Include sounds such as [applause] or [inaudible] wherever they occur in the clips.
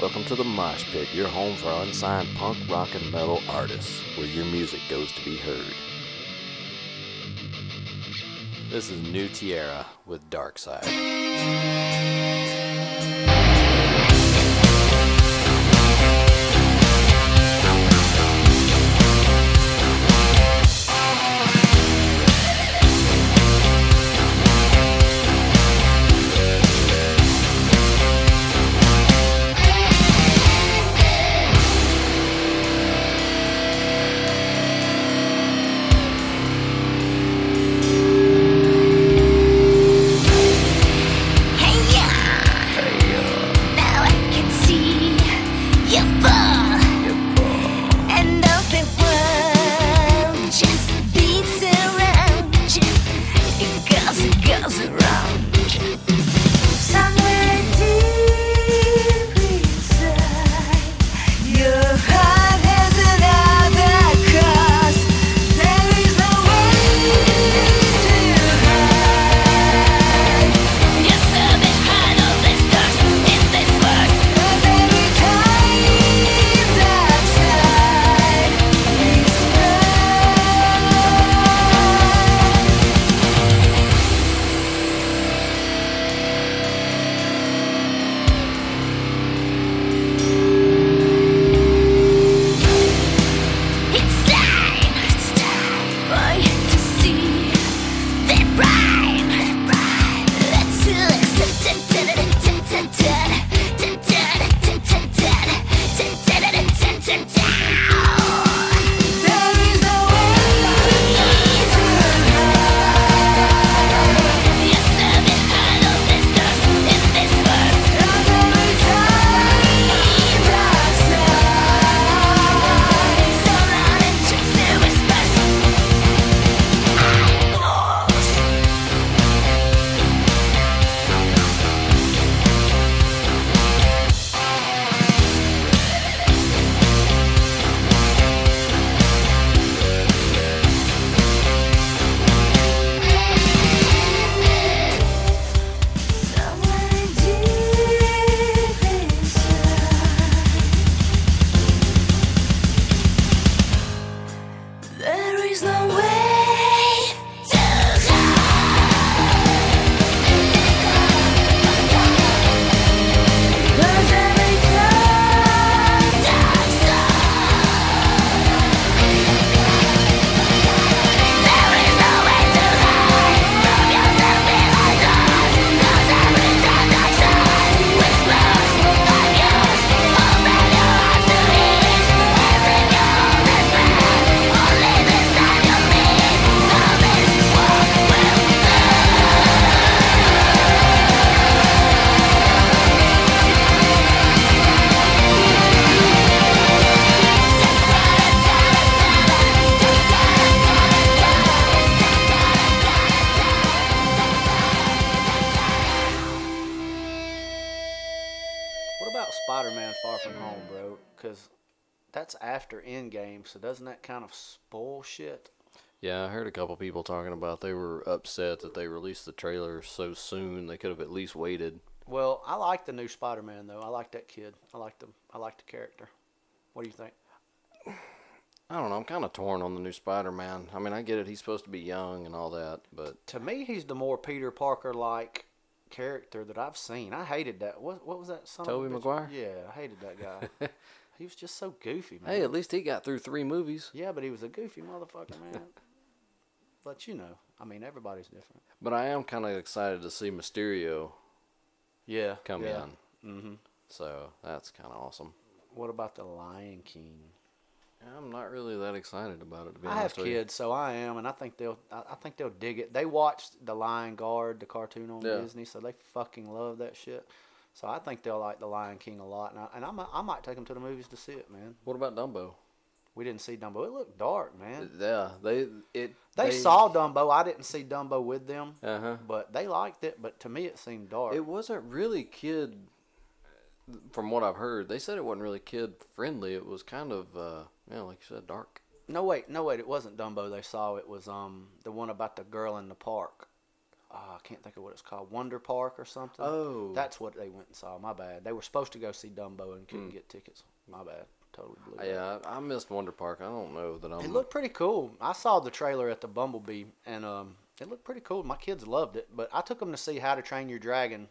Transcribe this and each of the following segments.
Welcome to the Mosh Pit, your home for unsigned punk, rock, and metal artists, where your music goes to be heard. This is New Tierra with Dark Side. After Endgame, so doesn't that kind of spoil shit? Yeah, I heard a couple people talking about they were upset that they released the trailer so soon. They could have at least waited. Well, I like the new Spider-Man though. I like that kid. I like the I like the character. What do you think? I don't know. I'm kind of torn on the new Spider-Man. I mean, I get it. He's supposed to be young and all that, but To me, he's the more Peter Parker like character that I've seen. I hated that. What what was that? Son Tobey? Maguire? Yeah, I hated that guy. [laughs] he was just so goofy, man. hey, at least he got through three movies. yeah, but he was a goofy motherfucker, man. [laughs] but you know, I mean, everybody's different. But I am kind of excited to see Mysterio Yeah, come yeah. in. Mm-hmm. So that's kind of awesome. What about the Lion King? I'm not really that excited about it to be I have honest with you. kids, so I am, and I think they'll. I I think they'll dig it. They watched the Lion Guard, the cartoon on Yeah. Disney, so they fucking love that shit. So I think they'll like the Lion King a lot, and I, and I might, I might take them to the movies to see it, man. What about Dumbo? We didn't see Dumbo. It looked dark, man. Yeah, they it They, saw Dumbo. I didn't see Dumbo with them, Uh huh. but they liked it. But to me, it seemed dark. It wasn't really kid. From what I've heard, they said it wasn't really kid friendly. It was kind of, uh, yeah, like you said, dark. no wait, no wait. It wasn't Dumbo. They saw it was um the one about the girl in the park. Uh, I can't think of what it's called, Wonder Park or something. Oh. That's what they went and saw. My bad. They were supposed to go see Dumbo and couldn't get tickets. My bad. Totally blew. Yeah, I, I missed Wonder Park. I don't know that I'm. It looked pretty cool. I saw the trailer at the Bumblebee, and um, it looked pretty cool. My kids loved it, but I took them to see How to Train Your Dragon.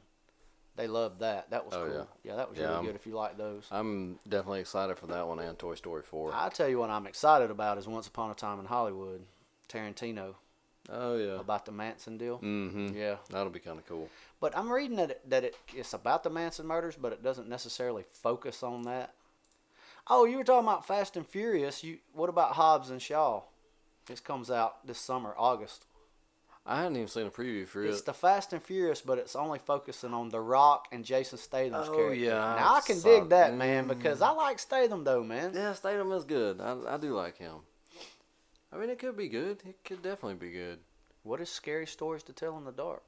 They loved that. That was Oh, cool. yeah. Yeah, that was Yeah, really I'm- good if you like those. I'm definitely excited for that one and Toy Story 4. I tell you what I'm excited about is Once Upon a Time in Hollywood, Tarantino oh yeah. about the Manson deal. Mm-hmm. Yeah, That'll be kind of cool. but I'm reading that it, that it, it's about the Manson murders, but it doesn't necessarily focus on that. Oh, you were talking about Fast and Furious. You what about Hobbs and Shaw? This comes out this summer, August. I hadn't even seen a preview for It's it. It's the Fast and Furious, but it's only focusing on The Rock and Jason Statham's Oh, character. yeah, Now I I can saw- dig that, man, Mm. because I like Statham though, man. Yeah, Statham is good. I, I do like him. I mean, it could be good. It could definitely be good. What is scary stories to tell in the dark?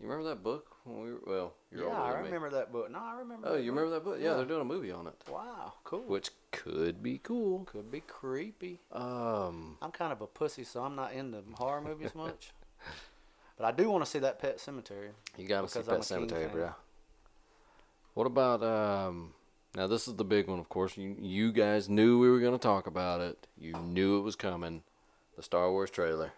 You remember that book? When we were, well, you're yeah, I than me. remember that book. No, I remember. Oh, you book. remember that book? Yeah, Yeah. they're doing a movie on it, Wow, cool. which could be cool. could be creepy. Um, I'm kind of a pussy, so I'm not into horror movies much. [laughs] But I do want to see that Pet Sematary. you got to see Pet Sematary, bro. What about um? Now this is the big one, of course. You you guys knew we were gonna talk about it. You knew it was coming. The Star Wars trailer.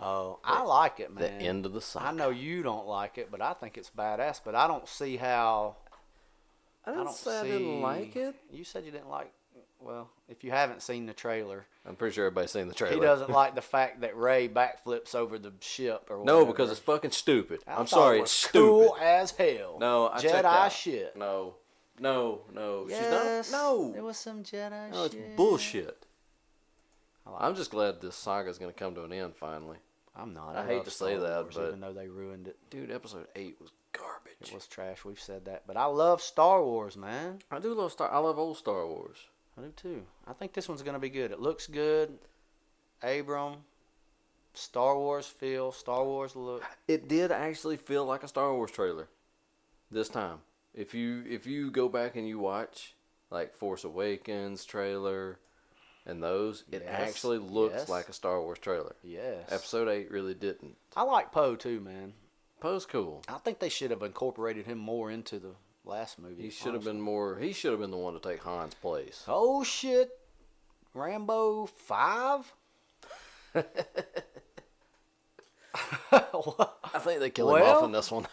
Oh, I like it, man. The end of the saga. I know you don't like it, but I think it's badass. But I don't see how. I I didn't don't say I didn't like it. You said you didn't like. Well, if you haven't seen the trailer, I'm pretty sure everybody's seen the trailer. he doesn't like [laughs] the fact that Rey backflips over the ship or No, because it's fucking stupid. I I'm sorry, it it's stupid. cool as hell. No, I Jedi out. shit. No, no, no. Yes, She's not. No, There was some Jedi no, it's shit. bullshit. Like I'm just glad this saga's gonna come to an end finally. I'm not. I I, hate to say Star that, Wars, but- even though they ruined it, Dude, episode eight was garbage. it was trash. We've said that, but I love Star Wars, man. I do love Star. I love old Star Wars. I do too. I think this one's gonna be good. It looks good. Abram, Star Wars feel, Star Wars look. It did actually feel like a Star Wars trailer this time. If you if you go back and you watch like Force Awakens trailer and those, it Yes, actually looks yes. like a Star Wars trailer. Yes. Episode eight really didn't. I like Poe too, man. Poe's cool. I think they should have incorporated him more into the last movie. He should have been more. He should have been the one to take Han's place. Oh shit, Rambo five. [laughs] [laughs] I think they kill him off in this one.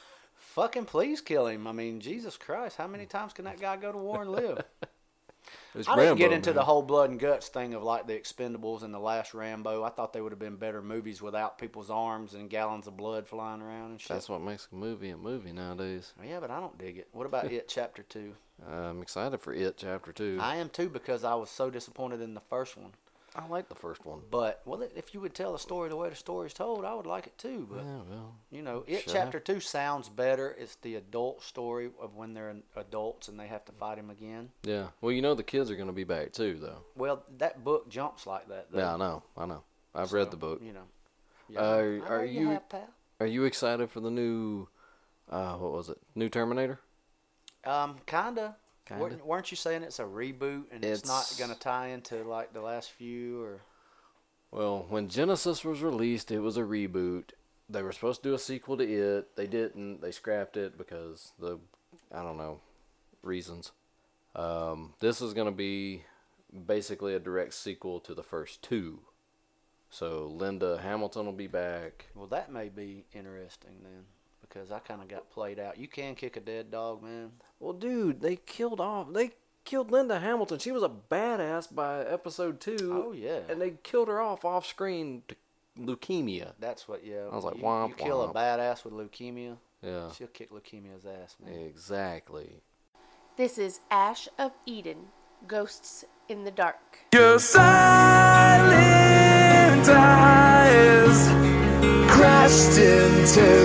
Fucking please kill him. I mean, Jesus Christ, how many times can that guy go to war and live? [laughs] I didn't get into man. the whole blood and guts thing of like the Expendables and the last Rambo. I thought they would have been better movies without people's arms and gallons of blood flying around and shit. That's what makes a movie a movie nowadays. yeah, but I don't dig it. What about [laughs] it, Chapter Two? I'm excited for it, Chapter Two. I am too because I was so disappointed in the first one. I like the first one. But well, if you would tell the story the way the story's told, I would like it too. But Yeah, well, you know, it Sure. Chapter Two sounds better. It's the adult story of when they're adults and they have to fight him again. yeah. Well, you know the kids are going to be back too, though. Well, that book jumps like that. Though. Yeah, I know. I know. I've read the book. You know. Uh, I are you- have, pal. Are you excited for the new? Uh, what was it? New Terminator? Um, kinda. Kinda. Weren't, you saying it's a reboot and it's, not gonna tie into like the last few or? Well, when Genisys was released, it was a reboot. They were supposed to do a sequel to it. They didn't. They scrapped it because the, I don't know, reasons. Um, this is going to be basically a direct sequel to the first two. So Linda Hamilton will be back. Well, that may be interesting then, because I kind of got played out. You can kick a dead dog, man. Well, dude, they killed off. They killed Linda Hamilton. She was a badass by episode two. Oh, yeah. And they killed her off off screen to leukemia. That's what. Yeah. I was like, you, womp, you kill a badass with leukemia, Yeah. she'll kick leukemia's ass, man. Exactly. This is Ash of Eden, Ghosts in the Dark. Your silent eyes crashed into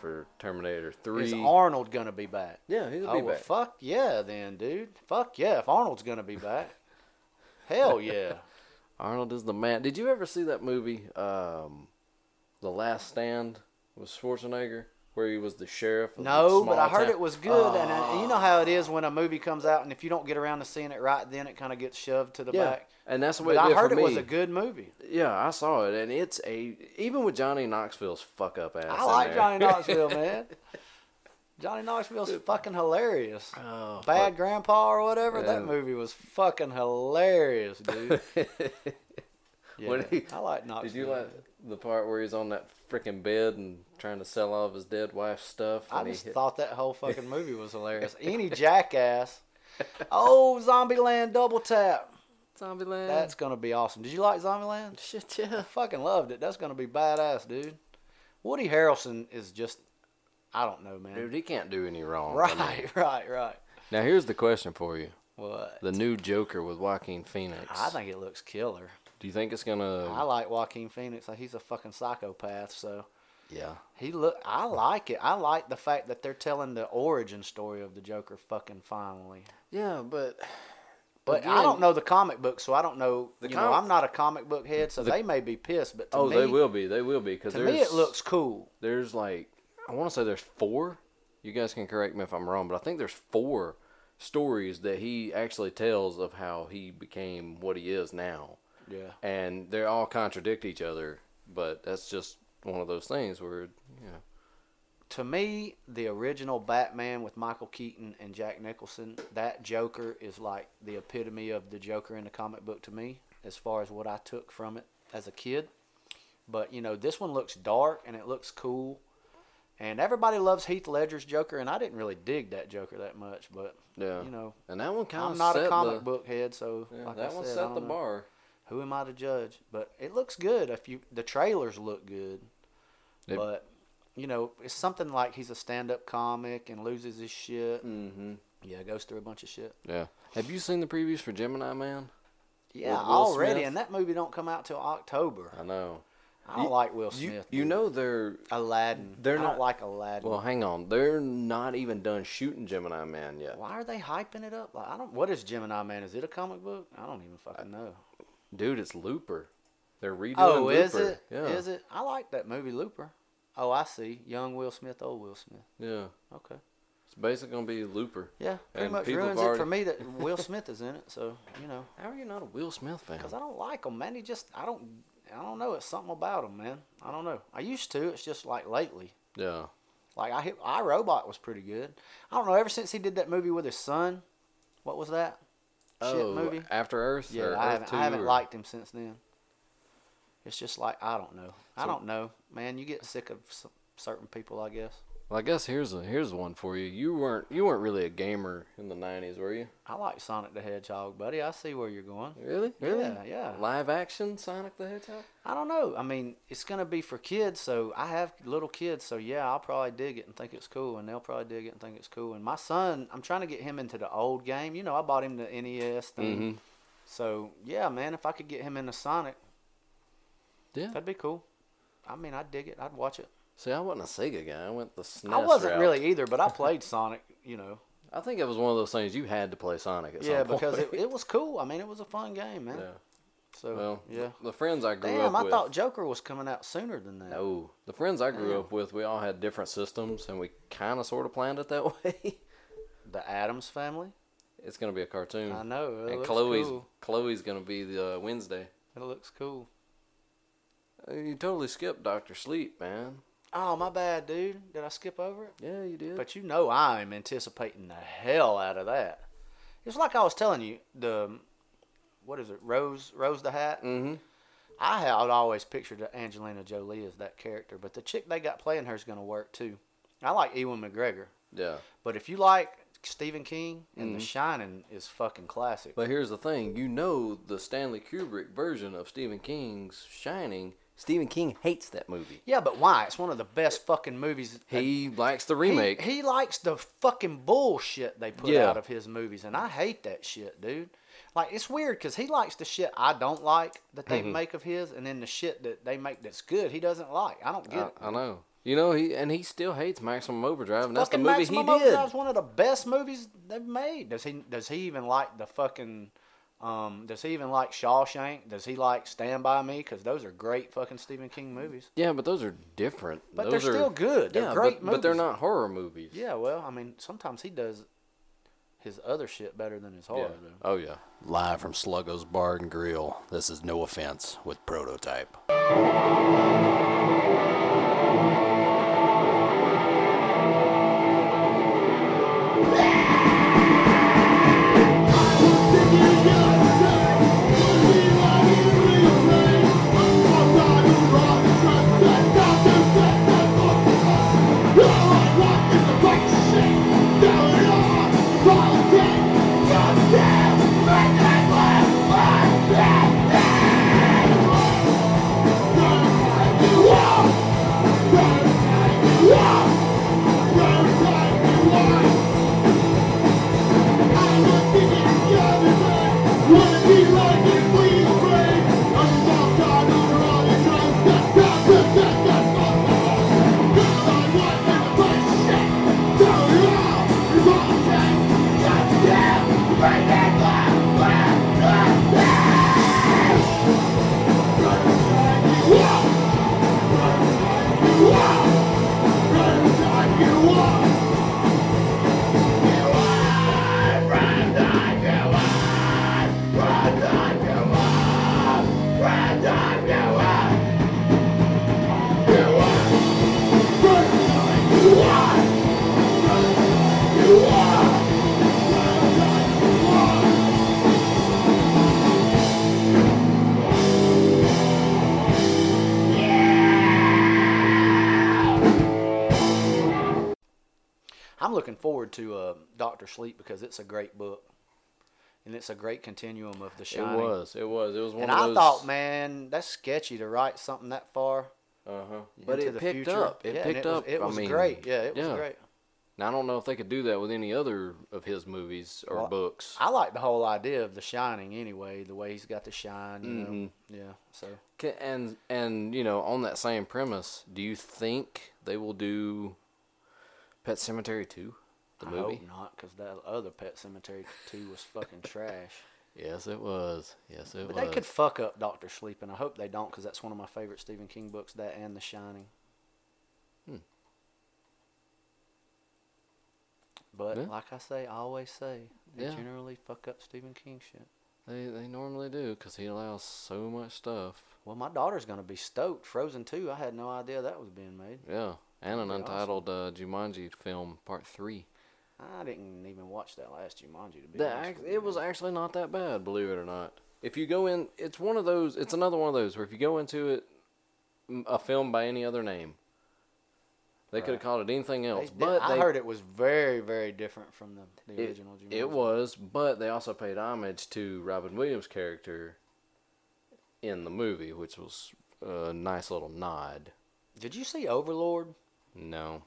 for Terminator Three. Is Arnold gonna be back? yeah, he'll Oh be well, back. fuck yeah, then, dude. Fuck yeah, if Arnold's gonna be back. [laughs] Hell yeah. Arnold is the man. Did you ever see that movie, um, The Last Stand, with Schwarzenegger, where he was the sheriff? Of the No, but I heard town? it was good, and, uh, you know how it is when a movie comes out, and if you don't get around to seeing it right, then it kind of gets shoved to the Yeah, back. And that's what I heard it was a good movie. Yeah, I saw it, and it's a even with Johnny Knoxville's fuck up ass. I like. Johnny [laughs] Knoxville, man. Johnny Knoxville's fucking hilarious. Oh, Bad fuck. Grandpa or whatever. That movie was fucking hilarious, dude. [laughs] Yeah, he- I like Knoxville. Did you like the part where he's on that freaking bed and trying to sell all of his dead wife's stuff? I just hit- thought that whole fucking [laughs] movie was hilarious. Any jackass. Oh, Zombieland Double Tap. Zombieland. That's gonna be awesome. Did you like Zombieland? [laughs] shit. Yeah. I fucking loved it. That's gonna be badass, dude. Woody Harrelson is just I don't know, man. Dude, he can't do any wrong. I mean, right, [laughs] right, right. Now here's the question for you: What? the new Joker with Joaquin Phoenix. I think it looks killer. Do you think it's gonna? I like Joaquin Phoenix. Like he's a fucking psychopath. So yeah. he look. I like it. I like the fact that they're telling the origin story of the Joker. Fucking finally. Yeah, but But I don't know the comic book, so I don't know. You know, I'm not a comic book head, so The- they may be pissed. But to oh, me, they will be. They will be because To me, it looks cool. there's like I want to say there's four. You guys can correct me if I'm wrong, but I think there's four stories that he actually tells of how he became what he is now, Yeah. and they all contradict each other. But that's just one of those things where you know. To me, the original Batman with Michael Keaton and Jack Nicholson, that Joker is like the epitome of the Joker in the comic book to me, as far as what I took from it as a kid. But you know, this one looks dark and it looks cool, and everybody loves Heath Ledger's Joker, and I didn't really dig that Joker that much, but Yeah. you know, And that one kind of I'm not set a comic the, book head, so Yeah, like that I one said, I set the know. bar. Who am I to judge? But it looks good. If you the trailers look good, It- but you know it's something like he's a stand-up comic and loses his shit. Mm-hmm. Yeah, goes through a bunch of shit. Yeah. Have you seen the previews for Gemini Man? Yeah, already, Smith? and that movie don't come out till October. I know. I You- like Will Smith. you dude. know they're Aladdin. they're I not- like Aladdin. well. Hang on, they're not even done shooting Gemini Man yet. Why are they hyping it up? Like, I don't. What is Gemini Man? Is it a comic book? I don't even fucking know. Dude, it's Looper. They're redoing Oh, Looper. is it? Yeah. Is it? I like that movie Looper. Oh, I see. Young Will Smith, old Will Smith. Yeah. Okay. It's basically gonna be Looper. Yeah, pretty And much ruins it for me that Will Smith is in it. So you know, [laughs] How are you not a Will Smith fan? because I don't like him, man. He just I don't I don't know. It's something about him, man. I don't know. I used to. It's just like lately. Yeah. Like I hit I Robot was pretty good. I don't know. Ever since he did that movie with his son, what was that? Shit oh, movie. After Earth. Yeah, I Earth haven't, 2 I haven't or- liked him since then. It's just like I don't know. I don't know, man. You get sick of certain people, I guess. Well, I guess here's a here's one for you. You weren't you weren't really a gamer in the '90s, were you? I like Sonic the Hedgehog, buddy. I see where you're going. Really? Really? Yeah, yeah. Live action Sonic the Hedgehog. I don't know. I mean, it's gonna be for kids, so I have little kids, so yeah, I'll probably dig it and think it's cool, and they'll probably dig it and think it's cool. And my son, I'm trying to get him into the old game. You know, I bought him the NES thing. Mhm. So yeah, man, if I could get him into Sonic, Yeah. that'd be cool. I mean, I'd dig it. I'd watch it. See, I wasn't a Sega guy. I went the SNES I wasn't route. really either, but I [laughs] played Sonic. You know, I think it was one of those things you had to play Sonic at yeah, some point. because it, it was cool. I mean, it was a fun game, man. yeah. So Well, yeah. The friends I grew Damn, up I with. I thought Joker was coming out sooner than that. No, the friends I grew Damn. up with, we all had different systems, and we kind of sort of planned it that [laughs] way. The Addams family. it's gonna be a cartoon, I know. And Chloe's cool. Chloe's gonna be the uh, Wednesday. It looks cool. Uh, You totally skipped Doctor Sleep, man. Oh, my bad, dude. Did I skip over it? Yeah, you did. But you know I'm anticipating the hell out of that. It's like I was telling you, the what is it, Rose Rose the Hat? mm-hmm. I had always pictured Angelina Jolie as that character, but the chick they got playing her is going to work too. I like Ewan McGregor, Yeah, but if you like Stephen King and The Mhm. Shining is fucking classic. but here's the thing: you know the Stanley Kubrick version of Stephen King's Shining. Stephen King hates that movie. yeah, but why? It's one of the best fucking movies. He likes the remake. He, likes the fucking bullshit they put Yeah. out of his movies, and I hate that shit, dude. Like it's weird because he likes the shit I don't like that they Mhm. make of his, and then the shit that they make that's good he doesn't like. I don't get I, it. I know. You know he and he still hates Maximum Overdrive, and that's the fucking movie Maximum he did. Overdrive's one of the best movies they've made. Does he? Does he even like the fucking? Um, does he even like Shawshank? Does he like Stand by Me? Because those are great fucking Stephen King movies. Yeah, but those are different. But Those they're are- still good. They're yeah, great but, but they're not horror movies. Yeah, well, I mean, sometimes he does his other shit better than his horror. Yeah. Though. Oh yeah. Live from Sluggo's Bar and Grill. This is No Offense with Prototype. Forward to uh, Doctor Sleep because it's a great book, and it's a great continuum of The Shining. It was. It was. It was one And I those. thought, man, that's sketchy to write something that far Uh huh. But it the picked future. up. It Yeah, picked it was, up. It I was mean, great. Yeah, it was yeah. great. Now I don't know if they could do that with any other of his movies or Well, books. I like the whole idea of The Shining anyway. The way he's got the shine. You Mhm. know. Yeah. So And and you know, on that same premise, do you think they will do Pet Sematary two, the I movie? hope not, because that other Pet Sematary two was fucking trash. Yes, it was. Yes, it But was. they could fuck up Doctor Sleep, and I hope they don't, because that's one of my favorite Stephen King books. That and The Shining. Hmm. But Yeah. like I say, I always say, they Yeah. generally fuck up Stephen King shit. They they normally do because he allows so much stuff. Well, my daughter's gonna be stoked. Frozen two, I had no idea that was being made. Yeah, and an That'd awesome. untitled uh, Jumanji film part three. I didn't even watch that last Jumanji to be honest you, it was actually not that bad, believe it or not. If you go in, it's one of those. It's another one of those where if you go into it, a film by any other name, they could have called it anything else. did- but I they, heard it was very, very different from the, the it, original Jumanji. it was, but they also paid homage to Robin Williams' character in the movie, which was a nice little nod. Did you see Overlord? No,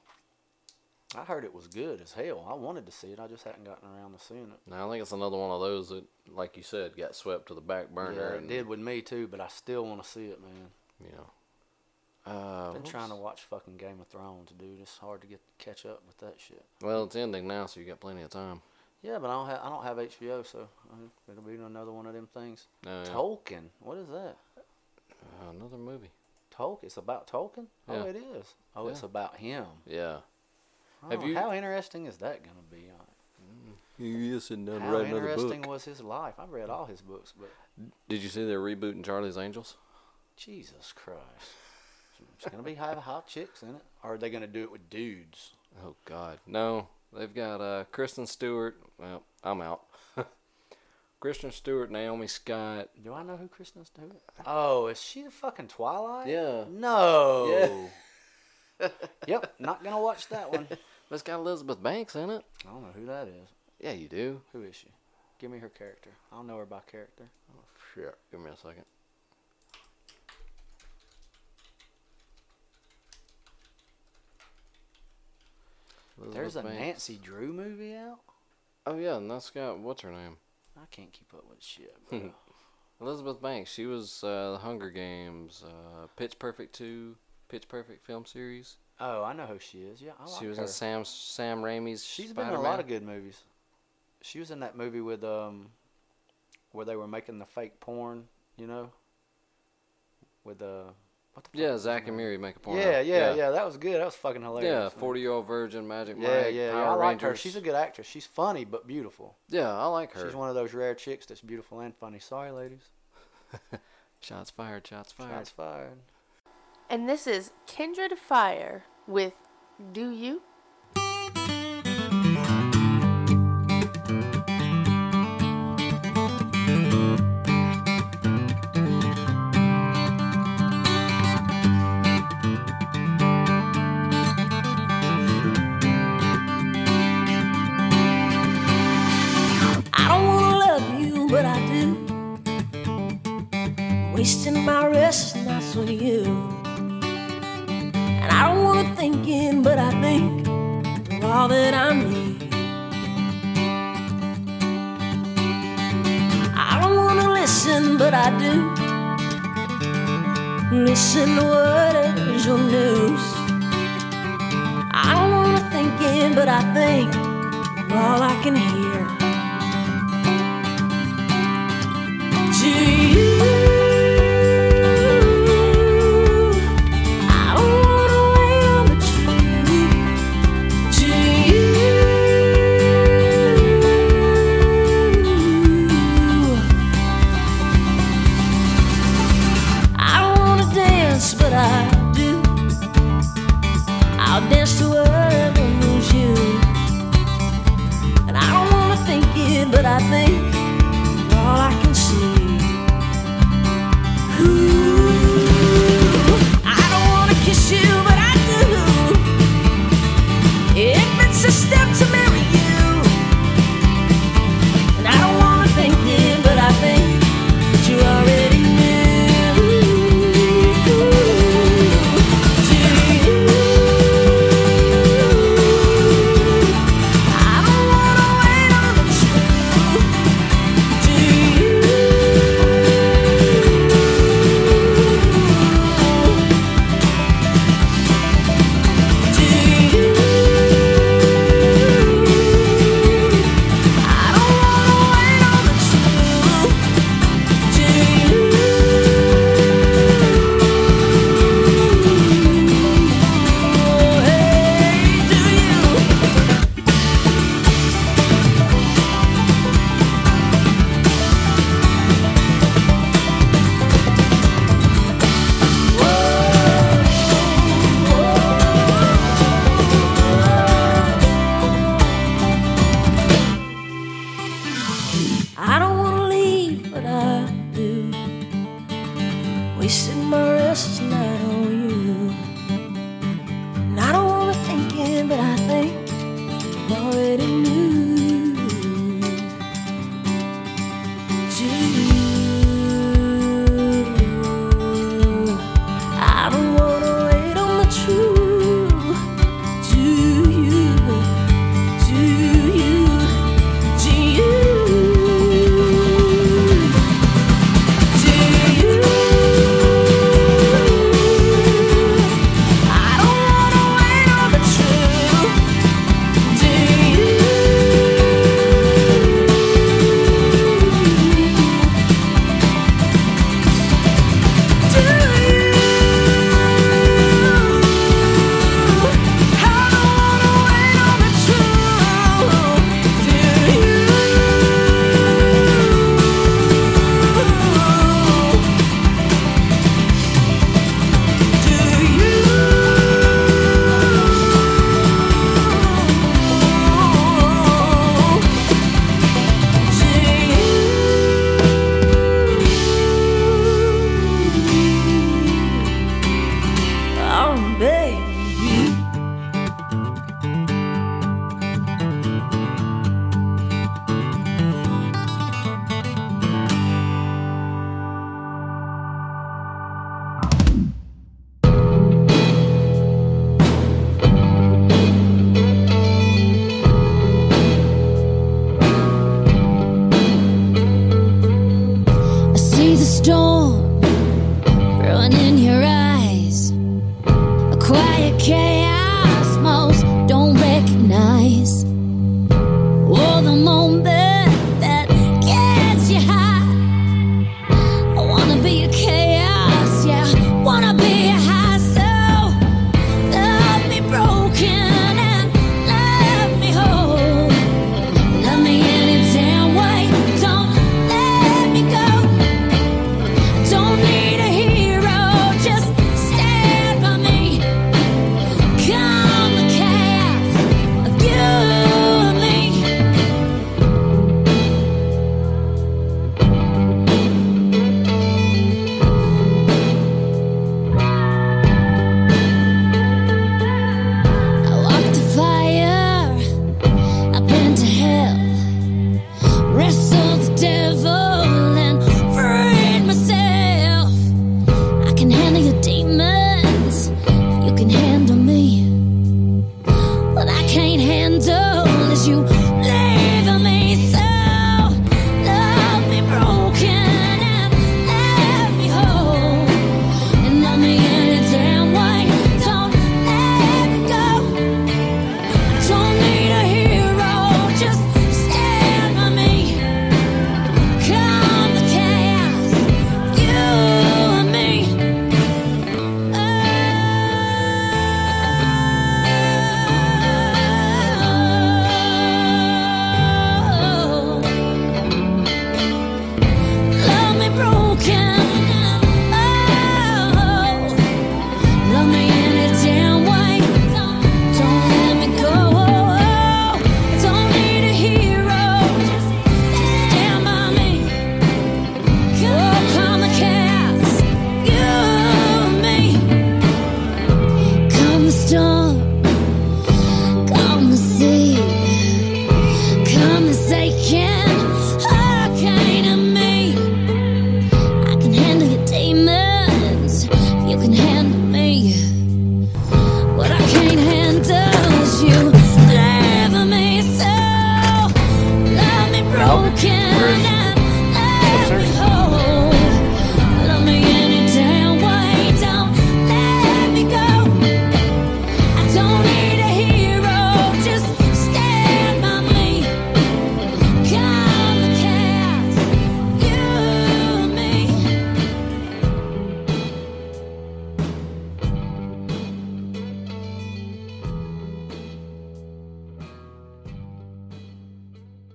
I heard it was good as hell. I wanted to see it. I just hadn't gotten around to seeing it. no, I think it's another one of those that, like you said, got swept to the back burner. Yeah, it and, did with me too, but I still want to see it, man. You know, uh, Been what trying to watch fucking Game of Thrones, dude. It's hard to get catch up with that shit. Well, it's ending now, so you got plenty of time. Yeah, but I don't have I don't have HBO, so uh, it'll be another one of them things. No, yeah. Tolkien, what is that? Uh, another movie. Tolkien. It's about Tolkien. Oh, it is. Oh, it's about him. Yeah. Oh, you- How interesting is that gonna be? You sitting down How interesting was his life? I've read all his books, but Did you see they're rebooting Charlie's Angels? Jesus Christ. It's gonna be have hot chicks in it, or are they gonna do it with dudes? Oh God, no. They've got uh, Kristen Stewart. Well, I'm out. [laughs] Kristen Stewart, Naomi Scott. Do I know who Kristen Stewart? Oh, is she the fucking Twilight? Yeah. No. Yeah. [laughs] yep, not gonna watch that one. [laughs] It's got Elizabeth Banks in it. I don't know who that is. Yeah, you do. Who is she? Give me her character. I don't know her by character. Oh, shit. Give me a second. There's a Banks. Nancy Drew movie out. Oh yeah, and that's got what's her name? I can't keep up with shit. [laughs] Bro. Elizabeth Banks. She was uh, the Hunger Games, uh, Pitch Perfect two, Pitch Perfect film series. Oh, I know who she is. Yeah, I like she was her. in Sam Sam Raimi's. She's been in a lot of good movies. She was in that movie with um, where they were making the fake porn. You know. With uh, what the fuck Yeah, Zack and name? Miri make a porno. Yeah, yeah, yeah, That was good. That was fucking hilarious. Yeah, forty year old virgin, Magic Yeah, Mike, yeah, yeah. Power I like her. She's a good actress. She's funny but beautiful. Yeah, I like her. She's one of those rare chicks that's beautiful and funny. Sorry, ladies. [laughs] Shots fired. Shots fired. Shots fired. And this is Kindred Fire with Do You? I don't wanna love you, but I do. Wasting my restless nights on you. And I don't wanna think in, but I think all that I need. I don't wanna listen, but I do. Listen to whatever's your news. I don't wanna think in, but I think all I can hear. To wrestled death.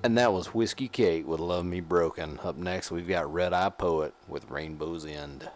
And that was Whiskey Kate with Love Me Broken. Up next, we've got Red Eye Poet with Rainbow's End.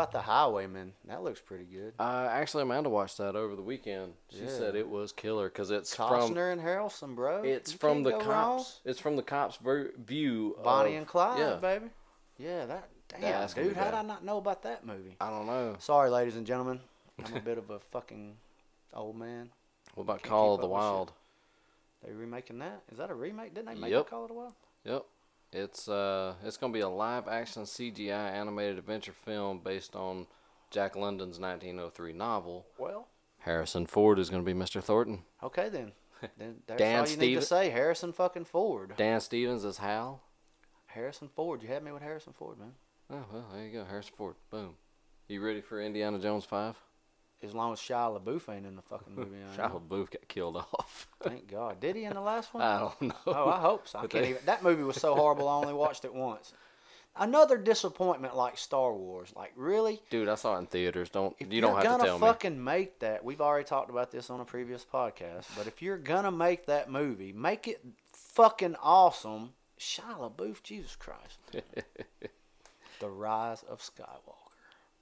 About the Highwaymen? That looks pretty good. Uh, I actually, Amanda watched that over the weekend. She Yeah. said it was killer because it's Costner and Harrelson, bro. from it's You from the go wrong. cops. It's from the cops' view. Bonnie of- and Clyde, Yeah, baby. Yeah, that. Damn, that's dude, how did. I not know about that movie? I don't know. Sorry, ladies and gentlemen. I'm a [laughs] bit of a fucking old man. What about Call of the up with shit. Wild? They remaking that? Is that a remake? Didn't they make Yep. Call of the Wild? Yep. It's uh, it's gonna be a live action CGI animated adventure film based on Jack London's 1903 novel. Well, Harrison Ford is gonna be Mr. Thornton. okay then. [laughs] Then that's Dan all you need to say. Harrison fucking Ford. Dan Stevens is Hal. Harrison Ford. You had me with Harrison Ford, man. Oh well, there you go, Harrison Ford. Boom. You ready for Indiana Jones five? As long as Shia LaBeouf ain't in the fucking movie. [laughs] Shia. LaBeouf got killed off. [laughs] Thank God. Did he in the last one? [laughs] I don't know. Oh, I hope so. I can't even. That movie was so horrible. I only watched it once. Another disappointment, like Star Wars. Like really, Dude, I saw it in theaters. Don't if you don't have gonna tell me. Got to fucking make that, we've already talked about this on a previous podcast. But if you're gonna make that movie, make it fucking awesome. Shia LaBeouf, Jesus Christ. the Rise of Skywalker.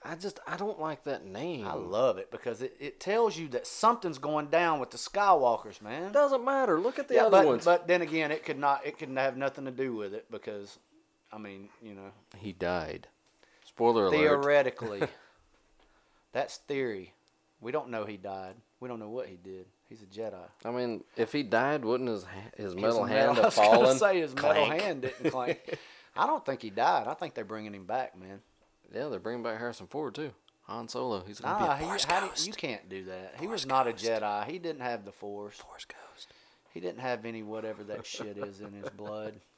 I just I don't like that name. I love it because it, it tells you that something's going down with the Skywalkers, man. Doesn't matter. Look at the yeah, other but, ones. but then again, it could not. It could have nothing to do with it because, I mean, you know, he died. Spoiler alert. theoretically, [laughs] that's theory. We don't know he died. We don't know what he did. He's a Jedi. I mean, if he died, wouldn't his his metal His hand [laughs] I have was gonna say his metal hand didn't clank. [laughs] I don't think he died. I think they're bringing him back, man. Yeah, they're bringing back Harrison Ford too. Han Solo. He's gonna Nah, be he, a Force how do- ghost. you can't do that. he was not ghost. a Jedi. He didn't have the Force. Force ghost. He didn't have any whatever that shit is in his blood. [laughs]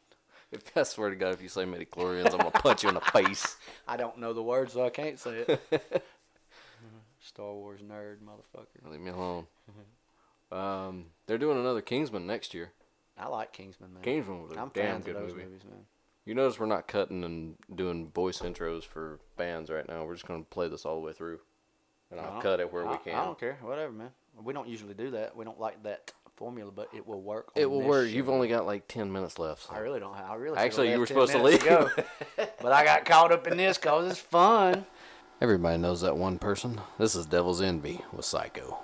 If I swear to God, if you say midichlorians, I'm gonna punch you in the face. [laughs] I don't know the words, so I can't say it. [laughs] Star Wars nerd, motherfucker. Leave me alone. Um, they're doing another Kingsman next year. I like Kingsman, man. Kingsman was a I'm damn good movie. movies, man. You notice we're not cutting and doing voice intros for bands right now. We're just gonna play this all the way through, and I'll uh-huh. cut it where I, we can. I don't care, whatever, man. We don't usually do that. We don't like that formula, but it will work. It will work. show. You've only got like ten minutes left. so- I really don't. Have, I really. Actually, you were supposed to leave. ago. [laughs] [laughs] but I got caught up in this cause it's fun. Everybody knows that one person. This is Devil's Envy with Psycho.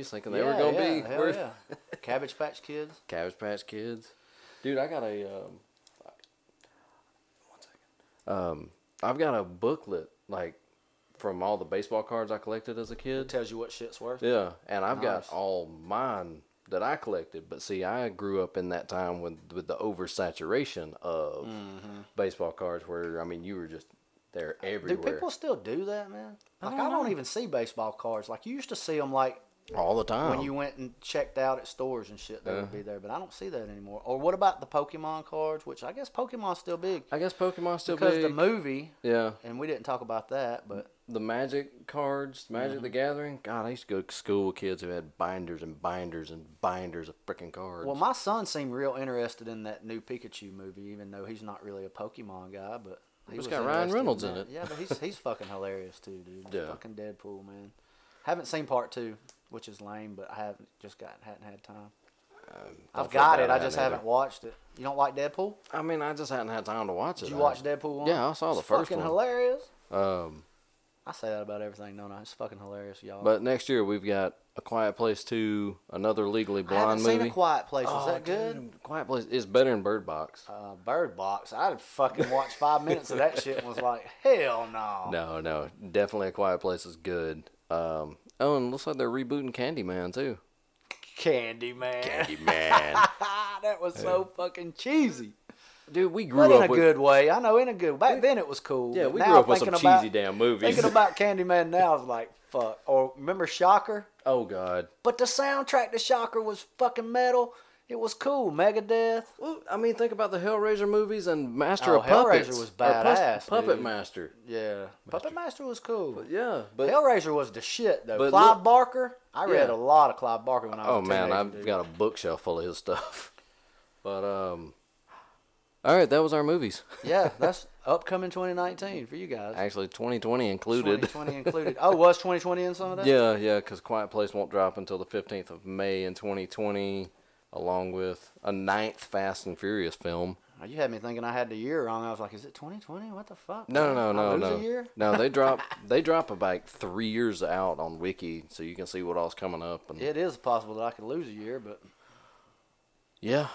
Babies, thinking they were gonna yeah, be hell yeah. [laughs] Cabbage Patch Kids. Cabbage Patch Kids. Dude, I got a um, one second. Um, I've got a booklet like from all the baseball cards I collected as a kid. Tells you what shit's worth. Yeah, and I've Nice. got all mine that I collected. But see, I grew up in that time with with the oversaturation of Mm-hmm. baseball cards, where I mean, you were just there everywhere. Do people still do that, man? Like I don't don't, even see baseball cards. Like you used to see them, like all the time. when you went and checked out at stores and shit. They would Uh-huh. be there, but I don't see that anymore. Or what about the Pokemon cards? Which I guess Pokemon's still big I guess Pokemon's still because big. the movie, yeah, and we didn't talk about that, but the Magic cards, Magic the Mm-hmm. Gathering. God, I used to go to school with kids who had binders and binders and binders of freaking cards. well, my son seemed real interested in that new Pikachu movie, even though he's not really a Pokemon guy, but. He It's was got Ryan Reynolds in that. it. Yeah, but he's he's fucking hilarious too, dude. [laughs] Yeah. Fucking Deadpool, man. Haven't seen part two, which is lame, but I haven't just got hadn't had time. Don't I've got it. I just hadn't haven't watched it. You don't like Deadpool? I mean, I just hadn't had time to watch it. Did you I- watch Deadpool one? Yeah, I saw the It's first fucking one. Fucking hilarious. Um, I say that about everything, don't I? It's fucking hilarious, y'all. but next year we've got A Quiet Place Two, another Legally I haven't Blonde seen movie. A Quiet Place. Was Oh, that good? dude, Quiet Place is better than Bird Box. Uh, Bird Box. I'd fucking watched five minutes of that shit and was like, hell no. [laughs] No, no, definitely A Quiet Place is good. Um, oh, and looks like they're rebooting Candyman too. Candyman. Candyman, [laughs] that was so fucking cheesy. dude, we But up in a with good way. I know in a good Back then it was cool. yeah, we now grew up with some thinking about- cheesy damn movies. Thinking about Candyman now is like, fuck. Or remember Shocker? oh God, But the soundtrack to Shocker was fucking metal. It was cool. Megadeth. well, I mean, think about the Hellraiser movies and Master Oh, of Puppets. Hellraiser was or Pus- Puppet dude. Master. Yeah. Puppet Master was cool. But yeah, but Hellraiser was the shit though. But Clive look- Barker. I read Yeah. a lot of Clive Barker when I was Oh man, I've dude. got a bookshelf full of his stuff. [laughs] But um, all right, that was our movies. [laughs] yeah, that's upcoming 2019 for you guys. Actually, 2020 included. [laughs] 2020 included. Oh, was 2020 in some of that? Yeah, yeah, because Quiet Place won't drop until the 15th of May in 2020, along with a ninth Fast and Furious film. Oh, You had me thinking I had the year wrong. I was like, is it 2020? What the fuck? No, no, no, lose no, A year? no. They [laughs] drop they drop about three years out on Wiki, so you can see what all's coming up. And It is possible that I could lose a year, but yeah,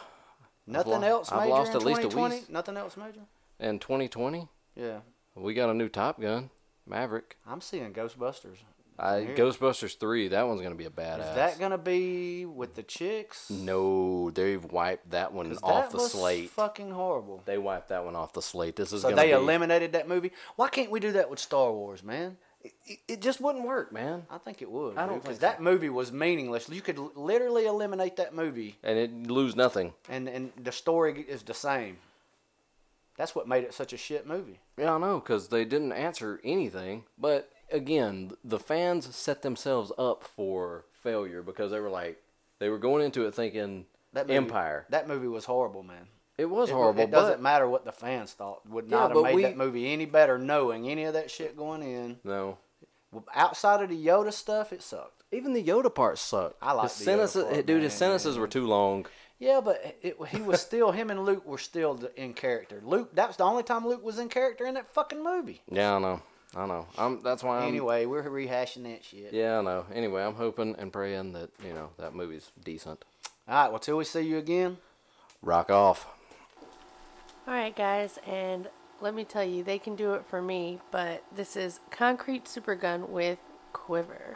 nothing lo- else I've lost at least a week. Nothing else major. in 2020 Yeah, we got a new Top Gun, Maverick. I'm seeing Ghostbusters. I, Here. Ghostbusters three. That one's gonna be a badass. Is that gonna be with the chicks? No, they've wiped that one off that the was slate. Fucking horrible. They wiped that one off the slate. This is So they be, eliminated that movie. Why can't we do that with Star Wars, man? It, it just wouldn't work, man. I think it would. I don't because think that movie was meaningless. You could literally eliminate that movie, And it lose nothing. and and the story is the same. That's what made it such a shit movie. Yeah, I know, because they didn't answer anything. But again, the fans set themselves up for failure because they were like, they were going into it thinking That movie, Empire. That movie was horrible, man. It was It, horrible, It doesn't but matter what the fans thought. Would Yeah, not have made we- that movie any better knowing any of that shit going in. no. Outside of the Yoda stuff, it sucked. Even the Yoda part sucked. I like his the Yoda sentences, part, dude. His sentences were too long. Yeah, but it, he was still him and Luke were still in character. Luke, that was the only time Luke was in character in that fucking movie. Yeah, I know. I know. I'm. That's why. I'm, anyway, we're rehashing that shit. Yeah, I know. Anyway, I'm hoping and praying that you know that movie's decent. All right. Well, till we see you again. Rock off. All right, guys, and let me tell you, they can do it for me, but this is Concrete Supergun with Quiver.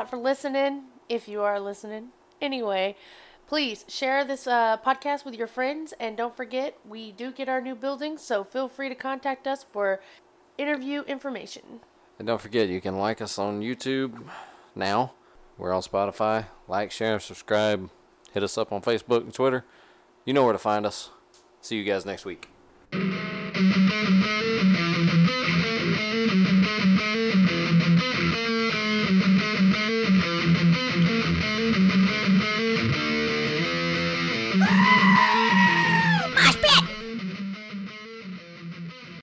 Lot for listening. If you are listening, anyway, please share this uh, podcast with your friends, and don't forget we do get our new building, so feel free to contact us for interview information. And don't forget, you can like us on YouTube now. We're on Spotify. Like, share, subscribe. Hit us up on Facebook and Twitter. You know where to find us. See you guys next week.